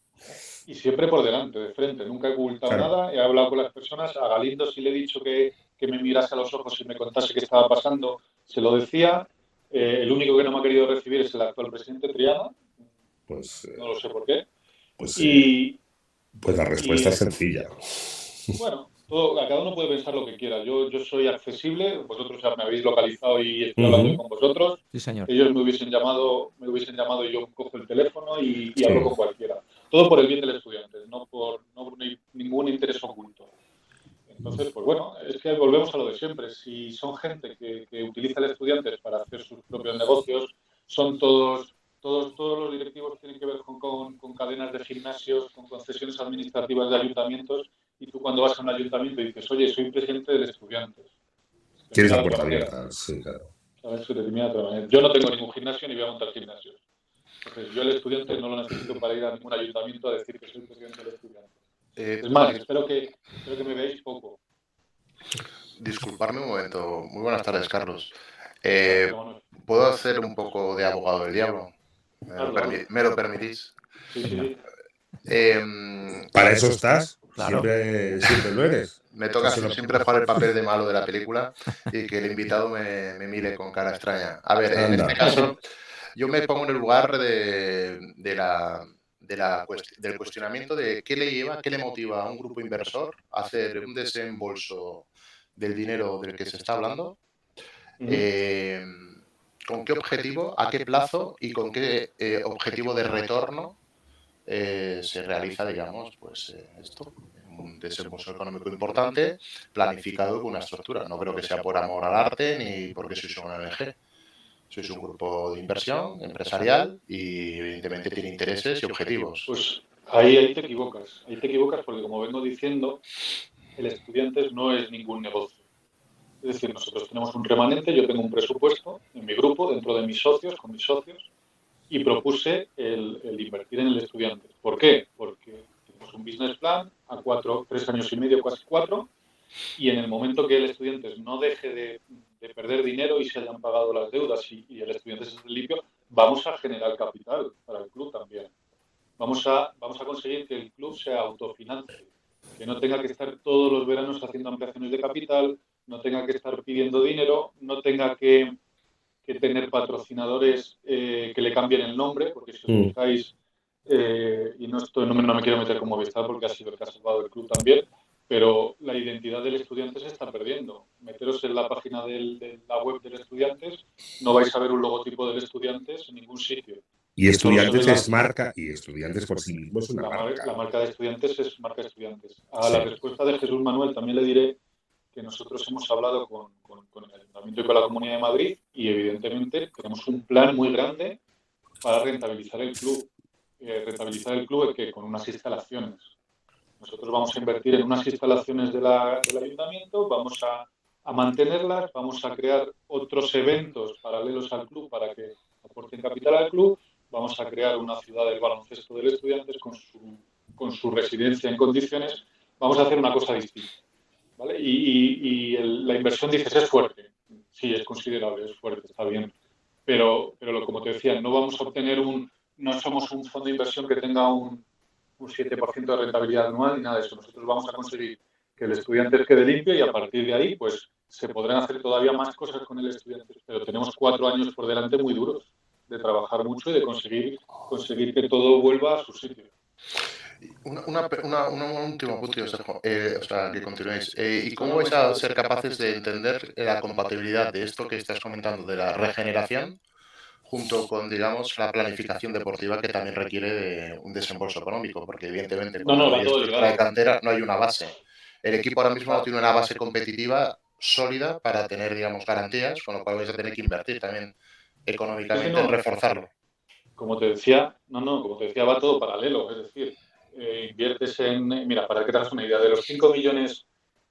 Y siempre por delante, de frente. Nunca he ocultado nada. He hablado con las personas. A Galindo si le he dicho que, que, me mirase a los ojos y me contase qué estaba pasando. Se lo decía. Eh, el único que no me ha querido recibir es el actual presidente Triana. Pues, no lo sé por qué. Pues, y, pues la respuesta es sencilla. Bueno, todo, cada uno puede pensar lo que quiera. Yo, yo soy accesible, vosotros ya me habéis localizado y estoy hablando con vosotros. Sí, señor. Ellos me hubiesen llamado, me hubiesen llamado y yo cojo el teléfono y, hablo con cualquiera. Todo por el bien del estudiante, no por, no ningún interés oculto. Entonces, pues bueno, es que volvemos a lo de siempre. Si son gente que, que utiliza el estudiante para hacer sus propios negocios, son todos todos, todos los directivos tienen que ver con, con, con, cadenas de gimnasios, con concesiones administrativas de ayuntamientos tú cuando vas a un ayuntamiento y dices, oye, soy presidente del estudiante. Tienes la puerta abierta, sí, claro. Yo no tengo ningún gimnasio ni voy a montar gimnasios. Entonces, yo el estudiante no lo necesito para ir a ningún ayuntamiento a decir que soy presidente del estudiante. Eh, es más, espero que, espero que me veáis poco. Disculparme un momento. Muy buenas tardes, Carlos. Eh, ¿Puedo hacer un poco de abogado del diablo? ¿Me, lo, permitís? Sí, sí. Eh, ¿Para eso estás? Siempre, siempre, lo eres. Me toca siempre jugar el papel de malo de la película y que el invitado me, me mire con cara extraña. A ver, en este caso, yo me pongo en el lugar de, de la, de la, del cuestionamiento de qué le lleva, qué le motiva a un grupo inversor a hacer un desembolso del dinero del que se está hablando. Con qué objetivo, a qué plazo y con qué eh, objetivo de retorno eh, se realiza, digamos, pues eh, esto, un desembolso económico importante, planificado con una estructura. No creo que sea por amor al arte ni porque sois una ONG. Sois un grupo de inversión empresarial y evidentemente tiene intereses y objetivos. Pues ahí, ahí te equivocas. Ahí te equivocas porque, como vengo diciendo, el estudiante no es ningún negocio. Es decir, nosotros tenemos un remanente, yo tengo un presupuesto en mi grupo, dentro de mis socios, con mis socios, y propuse el, invertir en el estudiante. ¿Por qué? Porque tenemos un business plan a cuatro, tres años y medio, casi cuatro, y en el momento que el estudiante no deje de, perder dinero y se hayan pagado las deudas y, el estudiante se limpio, vamos a generar capital para el club también. Vamos a, vamos a conseguir que el club sea autofinance, que no tenga que estar todos los veranos haciendo ampliaciones de capital, no tenga que estar pidiendo dinero, no tenga que, tener patrocinadores eh, que le cambien el nombre, porque si os mm. buscáis, eh, y no, estoy, no, me, quiero meter como Movistar porque ha sido el que ha salvado el club también, pero la identidad del estudiante se está perdiendo. Meteros en la página de la web del estudiante, no vais a ver un logotipo del estudiante en ningún sitio. Y estudiantes es marca, y estudiantes por sí mismos es una la, marca. La marca de estudiantes es marca estudiantes. A la respuesta de Jesús Manuel también le diré que nosotros hemos hablado con, el Ayuntamiento y con la Comunidad de Madrid y evidentemente tenemos un plan muy grande para rentabilizar el club. Eh, rentabilizar el club que con unas instalaciones. Nosotros vamos a invertir en unas instalaciones del Ayuntamiento, vamos a, mantenerlas, vamos a crear otros eventos paralelos al club para que aporten capital al club, vamos a crear una ciudad del baloncesto del estudiantes con su, con su residencia en condiciones, vamos a hacer una cosa distinta. Y, la inversión, dices, es fuerte. Sí, es considerable, es fuerte, está bien. Pero, pero como te decía, no vamos a obtener un, no somos un fondo de inversión que tenga un, un 7% de rentabilidad anual ni nada de eso. Nosotros vamos a conseguir que el estudiante quede limpio y a partir de ahí, pues se podrán hacer todavía más cosas con el estudiante. Pero tenemos cuatro años por delante muy duros de trabajar mucho y de conseguir, conseguir que todo vuelva a su sitio. Una, una, una, un último punto, eh, o sea, que continuéis. Eh, ¿Y cómo vais a ser capaces de entender la compatibilidad de esto que estás comentando, de la regeneración, junto con, digamos, la planificación deportiva que también requiere de un desembolso económico? Porque, evidentemente, cuando no, no, hay cantera no hay una base. El equipo ahora mismo no tiene una base competitiva sólida para tener, digamos, garantías, con lo cual vais a tener que invertir también económicamente en reforzarlo. Como te decía, no, no, como te decía, va todo paralelo. Es decir, eh, inviertes en, mira, para que te hagas una idea, de los 5 millones,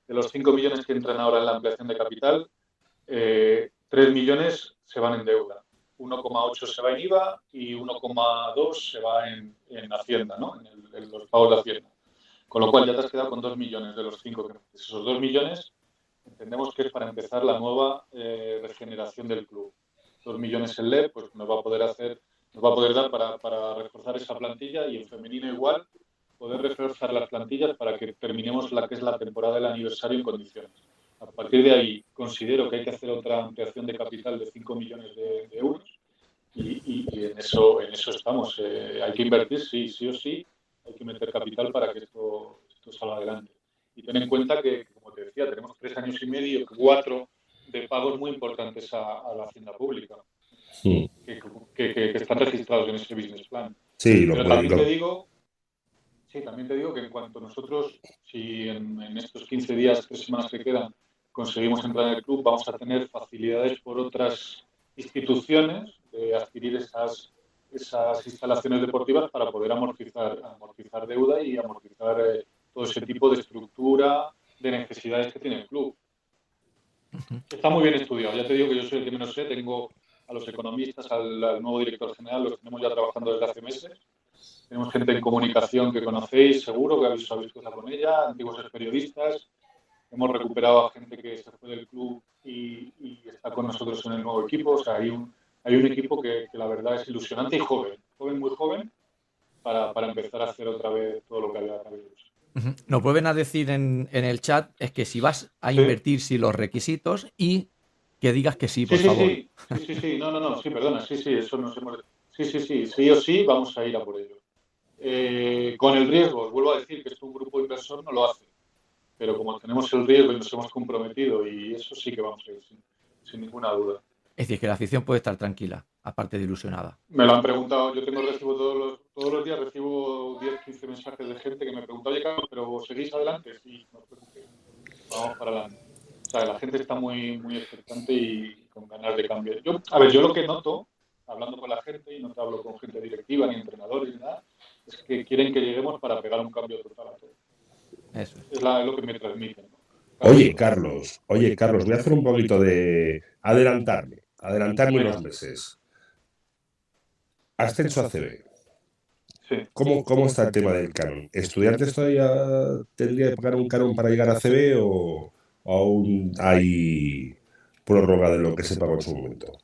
de los 5 millones que entran ahora en la ampliación de capital, eh, 3 millones se van en deuda, 1,8 se va en IVA y 1,2 se va en, en Hacienda, ¿no? En, los pagos de Hacienda. Con lo cual ya te has quedado con 2 millones de los 5 que Esos 2 millones entendemos que es para empezar la nueva eh, regeneración del club. 2 millones en LED, pues nos va a poder hacer, nos va a poder dar para, para reforzar esa plantilla y en femenino igual poder reforzar las plantillas para que terminemos la que es la temporada del aniversario en condiciones. A partir de ahí, considero que hay que hacer otra ampliación de capital de 5 millones de, euros y, en, eso, en eso estamos. Eh, hay que invertir, sí, sí o sí, hay que meter capital para que esto, esto salga adelante. Y ten en cuenta que, como te decía, tenemos tres años y medio, cuatro de pagos muy importantes a, la hacienda pública, que, que, están registrados en ese business plan. Sí, Pero también te digo Sí, también te digo que en cuanto nosotros, si en, estos 15 días, tres semanas que quedan, conseguimos entrar en el club, vamos a tener facilidades por otras instituciones de adquirir esas, esas instalaciones deportivas para poder amortizar, amortizar deuda y amortizar eh, todo ese tipo de estructura, de necesidades que tiene el club. Está muy bien estudiado. Ya te digo que yo soy el que menos sé. Tengo a los economistas, al, al nuevo director general, los tenemos ya trabajando desde hace meses tenemos gente en comunicación que conocéis, seguro, que habéis sabido cosas con ella, antiguos periodistas. Hemos recuperado a gente que se fue del club y, está con nosotros en el nuevo equipo. O sea, hay un, hay un equipo que, la verdad es ilusionante y joven, joven, muy joven, para, para empezar a hacer otra vez todo lo que había habido. Nos vuelven a decir en, en, el chat es que si vas a invertir, si los requisitos y que digas que sí, por sí, favor. Sí, sí, sí, no, no, no, sí, perdona, sí, sí, eso nos hemos... Sí, sí, sí, sí o sí, vamos a ir a por ello. Eh, con el riesgo, vuelvo a decir que es un grupo inversor no lo hace, pero como tenemos el riesgo y nos hemos comprometido y eso sí que vamos a ir sin, ninguna duda. Es decir, que la afición puede estar tranquila, aparte de ilusionada. Me lo han preguntado, yo tengo recibo todos los, todos los días, recibo 10, 15 mensajes de gente que me pregunta, oye Carlos, pero ¿seguís adelante? Sí, no vamos para adelante. O sea, la gente está muy, muy expectante y con ganas de cambiar. Yo, a ver, yo lo que noto, hablando con la gente, y no te hablo con gente directiva, ni entrenadores, ni nada, es que quieren que lleguemos para pegar un cambio total a todo. Eso. Es, la, es lo que me transmiten. ¿no? Oye, Carlos, oye, Carlos, voy a hacer un poquito de adelantarme, adelantarme unos meses. Ascenso a CB. Sí. ¿Cómo, ¿Cómo está el tema del canon? ¿Estudiantes todavía tendría que pagar un canon para llegar a CB o, o aún hay prórroga de lo que se pagó en su momento?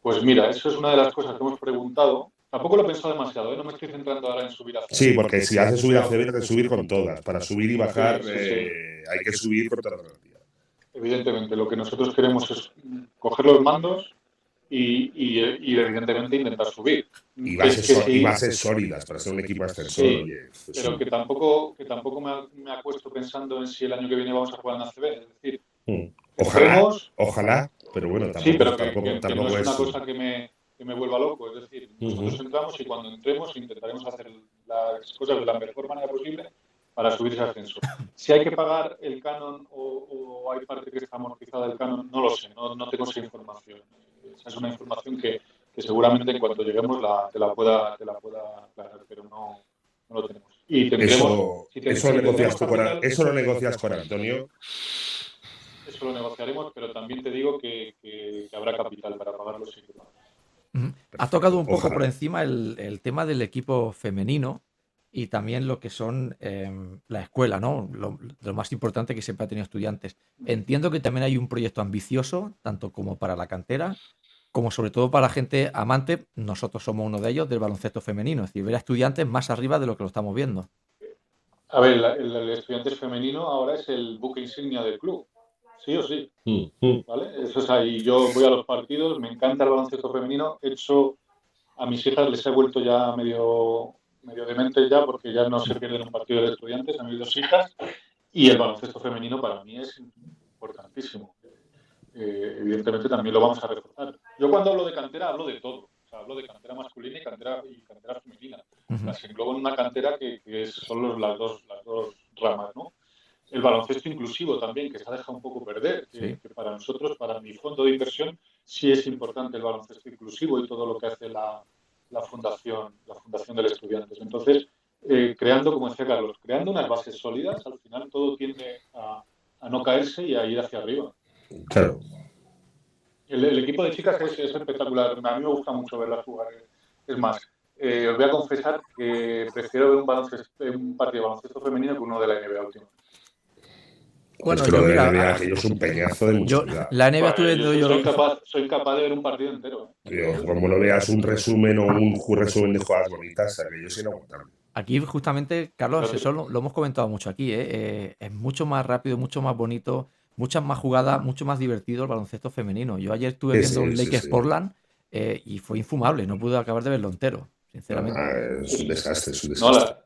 Pues mira, eso es una de las cosas que hemos preguntado. Tampoco lo he pensado demasiado, ¿eh? no me estoy centrando ahora en subir a CB. Sí, porque si haces subir a CB, tienes que subir con todas. Para subir y bajar Sí, sí, sí. eh, hay que subir con todas las. Evidentemente, lo que nosotros queremos es coger los mandos y, y, y evidentemente intentar subir. Y Es bases, que y sí, bases sólidas para ser un equipo ascensor. Sí, oye, pues pero que tampoco, que tampoco me, me acuesto pensando en si el año que viene vamos a jugar en ACB. Es decir, Mm. Ojalá, pero bueno, tampoco, sí, pero que, tampoco, que- que tampoco no es es. una cosa que me, que me vuelva loco. Es decir, nosotros Ujú. entramos y cuando entremos intentaremos hacer las cosas de la mejor manera posible para subir ese ascenso. Si hay que pagar el canon o, o hay parte que está amortizada el canon, no lo sé, no, no tengo esa información. Esa es una información que, que seguramente en cuanto lleguemos la, te, la pueda, te la pueda aclarar, pero no, no lo tenemos. Y Eso, si te- eso, si lo negocias tú con, eso lo negocias con Antonio. eso lo negociaremos, pero también te digo que, que- que habrá capital para pagarlo sin duda. Ujú. Ha tocado un poco Ojalá. por encima el, el tema del equipo femenino y también lo que son eh, la escuela, ¿no? Lo, lo más importante que siempre ha tenido estudiantes. Entiendo que también hay un proyecto ambicioso, tanto como para la cantera, como sobre todo para la gente amante, nosotros somos uno de ellos, del baloncesto femenino, es decir, ver a estudiantes más arriba de lo que lo estamos viendo. A ver, la- el, el estudiante femenino ahora es el buque insignia del club, sí o sí. Mm, mm. ¿vale? Eso es ahí. Yo voy a los partidos, me encanta el baloncesto femenino. He hecho a mis hijas les he vuelto ya medio, medio demente ya porque ya no se pierden un partido de estudiantes, a mis dos hijas. Y el baloncesto femenino para mí es importantísimo. Eh, evidentemente también lo vamos a reforzar. Yo cuando hablo de cantera hablo de todo. O sea, hablo de cantera masculina y cantera, y cantera femenina. Las englobo en una cantera que, que son los- las, dos, las dos ramas, ¿no? El baloncesto inclusivo también, que se ha dejado un poco perder, que, Sí. que para nosotros, para mi fondo de inversión, sí es importante el baloncesto inclusivo y todo lo que hace la, la fundación, la fundación del estudiantes. Entonces, eh, creando, como decía Carlos, creando unas bases sólidas, al final todo tiende a, a no caerse y a ir hacia arriba. Claro. El, el equipo de chicas es, es espectacular. A mí me gusta mucho verlas jugar. Es más, eh, os voy a confesar que prefiero ver un, baloncesto, un partido de baloncesto femenino que uno de la NBA último. Bueno, yo de mira, la NBA, ah, aquello es un peñazo de Yo, la NBA estuve Vale, yo yo. soy, capaz, soy capaz de ver un partido entero. Tío, como no veas un resumen o un resumen de jugadas bonitas, aquello es inaguantable. Aquí justamente, Carlos, eso lo, lo hemos comentado mucho aquí, ¿eh? Eh, es mucho más rápido, mucho más bonito, muchas más jugadas, mucho más divertido el baloncesto femenino. Yo ayer estuve Sí, viendo sí, un sí, Lakers sí. Portland eh, y fue infumable, no pude acabar de verlo entero, sinceramente. Ah, es un desastre, es un No, desastre. la-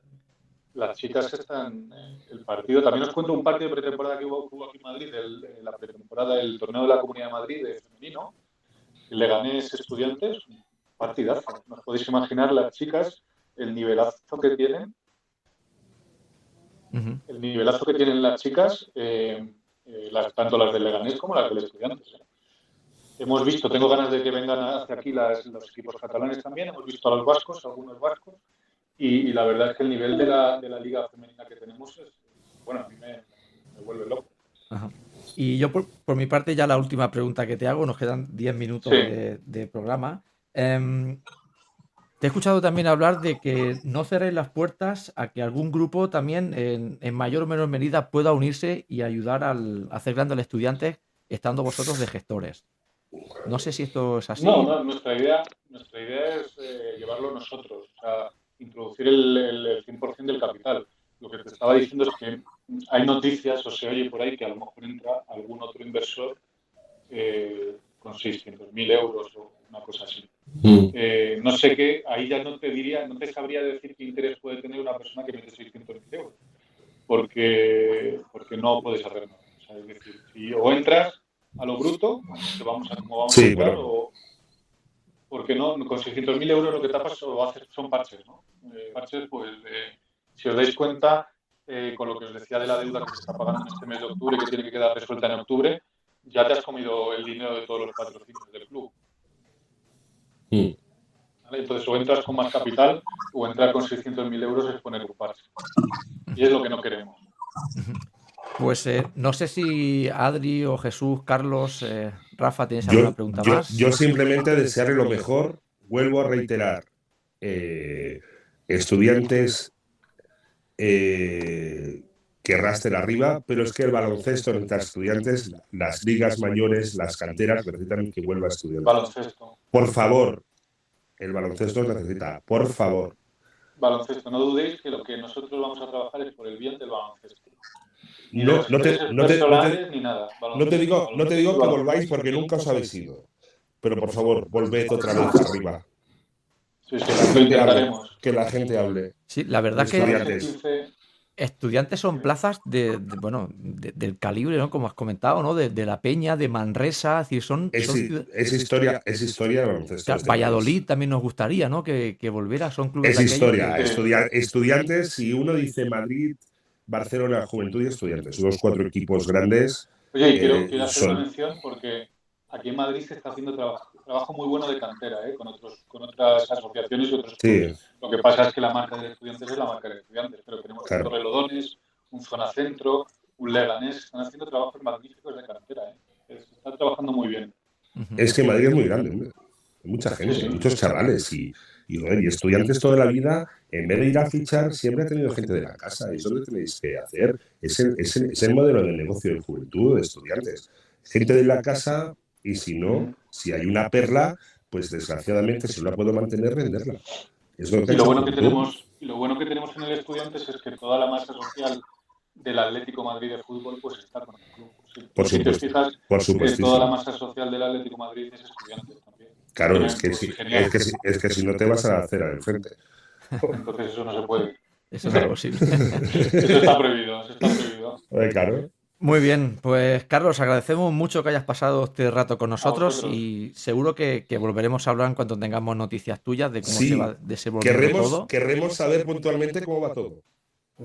las chicas están. eh, El partido, también os cuento un partido de pretemporada que hubo, aquí en Madrid, el- la pretemporada del torneo de la Comunidad de Madrid de femenino. Le gané estudiantes, partidazo. No os podéis imaginar las chicas, el nivelazo que tienen, el nivelazo que tienen las chicas, eh, eh, las, tanto las del Leganés como las del Estudiantes. eh. Hemos visto, tengo ganas de que vengan hacia aquí las- los equipos catalanes también, hemos visto a los vascos, algunos vascos, y, y la verdad es que el nivel de la, de la liga femenina que tenemos es, bueno, a mí me, me vuelve loco. Ajá. Y yo, por, por mi parte, ya la última pregunta que te hago, nos quedan 10 minutos Sí. de, de programa. Em, te he escuchado también hablar de que no cerréis las puertas a que algún grupo también, en, en mayor o menor medida, pueda unirse y ayudar al, a hacer grande al estudiante, estando vosotros de gestores. No sé si esto es así. No, no, nuestra idea, nuestra idea es eh, llevarlo nosotros, o sea, introducir el, el, el 100% del capital. Lo que te estaba diciendo es que hay noticias o se oye por ahí que a lo mejor entra algún otro inversor eh, con 600.000 euros o una cosa así. Eh, no sé qué, ahí ya no te diría, no te sabría decir qué interés puede tener una persona que mete 600.000 euros, porque, porque no puedes hacer nada. O sea, es decir, si o entras a lo bruto, que vamos a, como vamos Sí, a entrar, pero- o porque no, con 600.000 euros lo que tapas o haces son parches, ¿no? Parches, pues, eh, si os dais cuenta, eh, con lo que os decía de la deuda que se está pagando en este mes de octubre, que tiene que quedar resuelta en octubre, ya te has comido el dinero de todos los patrocinios del club. Mm. ¿vale? Entonces, o entras con más capital o entrar con 600.000 euros es poner un parche. Y es lo que no queremos. Pues eh, no sé si Adri o Jesús, Carlos, eh, Rafa, ¿tienes Yo, alguna pregunta yo- más? yo simplemente desearle lo mejor. Vuelvo a reiterar. eh, estudiantes eh, que arriba, pero es que el baloncesto necesita estudiantes, las ligas mayores, las canteras necesitan que vuelva a estudiantes. Baloncesto. Por favor, el baloncesto necesita, por favor. Baloncesto. No dudéis que lo que nosotros vamos a trabajar es por el bien del baloncesto. Ni No, los no te, intereses no te- no te- personales ni nada. no te digo, no te digo que volváis porque nunca os habéis ido. Pero por favor, volved otra vez arriba. Sí, sí, Que la lo gente hable. intentaremos. Que la gente hable. Sí, la verdad que Estudiantes. estudiantes son plazas de, de- bueno, de- del calibre, ¿no? Como has comentado, ¿no? De, de la Peña, de Manresa, es decir, son, Es, son es historia, es historia o sea, Valladolid también nos gustaría, ¿no? Que, que volviera, son clubes Es de historia. que- estudia- estudiantes, si uno dice Madrid, Barcelona, Juventud y Estudiantes, los cuatro equipos grandes. Oye, y eh, quiero, quiero hacer una son- mención porque aquí en Madrid se está haciendo trabajo, trabajo muy bueno de cantera, ¿eh? con, otros, con otras asociaciones y otros Sí. Lo que pasa es que la marca de estudiantes es la marca de estudiantes, pero tenemos Claro. un Torrelodones, un Zona Centro, un Leganés, están haciendo trabajos magníficos de cantera. ¿eh? Se está trabajando muy bien. Es que Madrid es muy grande, hombre. Hay mucha gente, Sí, sí. muchos chavales y, y, estudiantes toda la vida, en vez de ir a fichar, siempre ha tenido gente de la casa. Y eso lo que tenéis que hacer. Es el, es el- es el modelo de negocio de juventud, de estudiantes. Gente de la casa y si no, si hay una perla, pues desgraciadamente si no la puedo mantener, venderla. Es lo que Y lo bueno que tenemos, y lo bueno que tenemos en el Estudiantes es que toda la masa social del Atlético Madrid de fútbol pues está con el club. Si, Por si te fijas, por toda la masa social del Atlético Madrid es Estudiantes también. Claro, Tienen, es que, pues, si, es, que si, es que si no te vas a hacer al frente. Entonces eso no se puede. Eso es posible. Eso está prohibido, eso está prohibido. Eh, claro. Muy bien, pues Carlos, agradecemos mucho que hayas pasado este rato con nosotros y seguro que, que volveremos a hablar en cuanto tengamos noticias tuyas de cómo Sí, se va desenvolviendo querremos, todo. querremos saber puntualmente cómo va todo.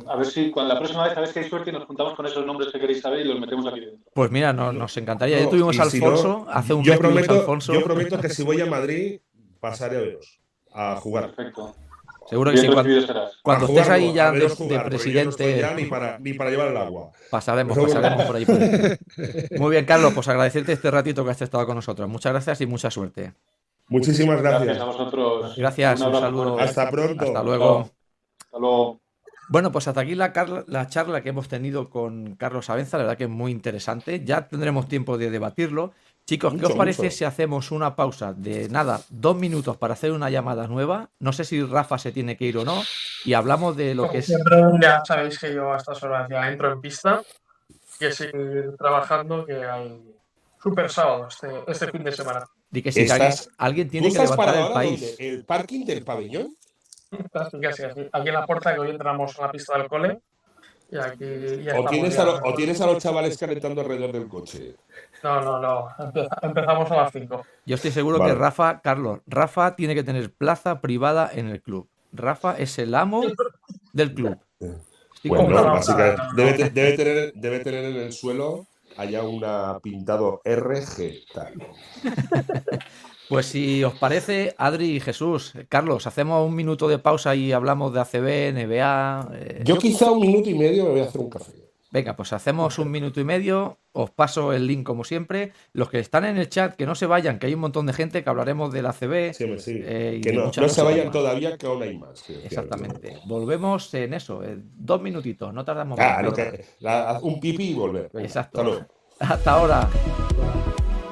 A ver si cuando la próxima vez, a ver si hay suerte y nos juntamos con esos nombres que queréis saber y los metemos aquí dentro. Pues mira, no- nos encantaría. ya tuvimos a si no, Alfonso, hace un yo mes prometo, Alfonso. yo prometo que si voy a Madrid, pasaré a veros, a jugar. Perfecto. Seguro que sí. Cuando, estés ahí ya de, yo no presidente, ya ni para, ni para llevar el agua. pasaremos, Pero- pasaremos por ahí. por ahí. Muy bien, Carlos, pues agradecerte este ratito que has estado con nosotros. Muchas gracias y mucha suerte. Muchísimas Gracias gracias. a vosotros. Gracias, un saludo. Hasta pronto. Hasta luego. Hasta luego. Bueno, pues hasta aquí la, la charla que hemos tenido con Carlos Avenza, la verdad que es muy interesante. Ya tendremos tiempo de debatirlo. Chicos, ¿qué Mucho, os parece mucho. si hacemos una pausa de nada, dos minutos para hacer una llamada nueva? No sé si Rafa se tiene que ir o no. Y hablamos de lo Como que es. ya sabéis que yo a estas horas ya entro en pista, que seguir trabajando, que hay super sábado este, este fin de semana. de que si alguien, Estás- alguien ¿Tú tiene que estás levantar para el país. dónde? ¿El parking del pabellón? Aquí en la puerta que hoy entramos a la pista del cole. Y aquí ¿O tienes, a lo- ¿O tienes a los chavales calentando alrededor del coche? No, no, no. Empeza- empezamos a las 5. Yo estoy seguro Vale. que Rafa, Carlos, Rafa tiene que tener plaza privada en el club. Rafa es el amo del club. Bueno, no, básicamente, debe, te- debe tener, debe tener en el suelo allá una pintado RG. Tal. Pues si os parece, Adri y Jesús, Carlos, hacemos un minuto de pausa y hablamos de ACB, NBA. eh, Yo quizá un minuto y medio me voy a hacer un café. Venga, pues hacemos un minuto y medio. Os paso el link como siempre. Los que están en el chat, que no se vayan, que hay un montón de gente que hablaremos ACB. Sí, hombre, sí. Eh, que de no, se vayan más. todavía, que aún hay más. Exactamente. Volvemos en eso, dos minutitos, no tardamos Ah, más. la- un pipí y volver. Venga, Exacto. hasta luego. Hasta ahora.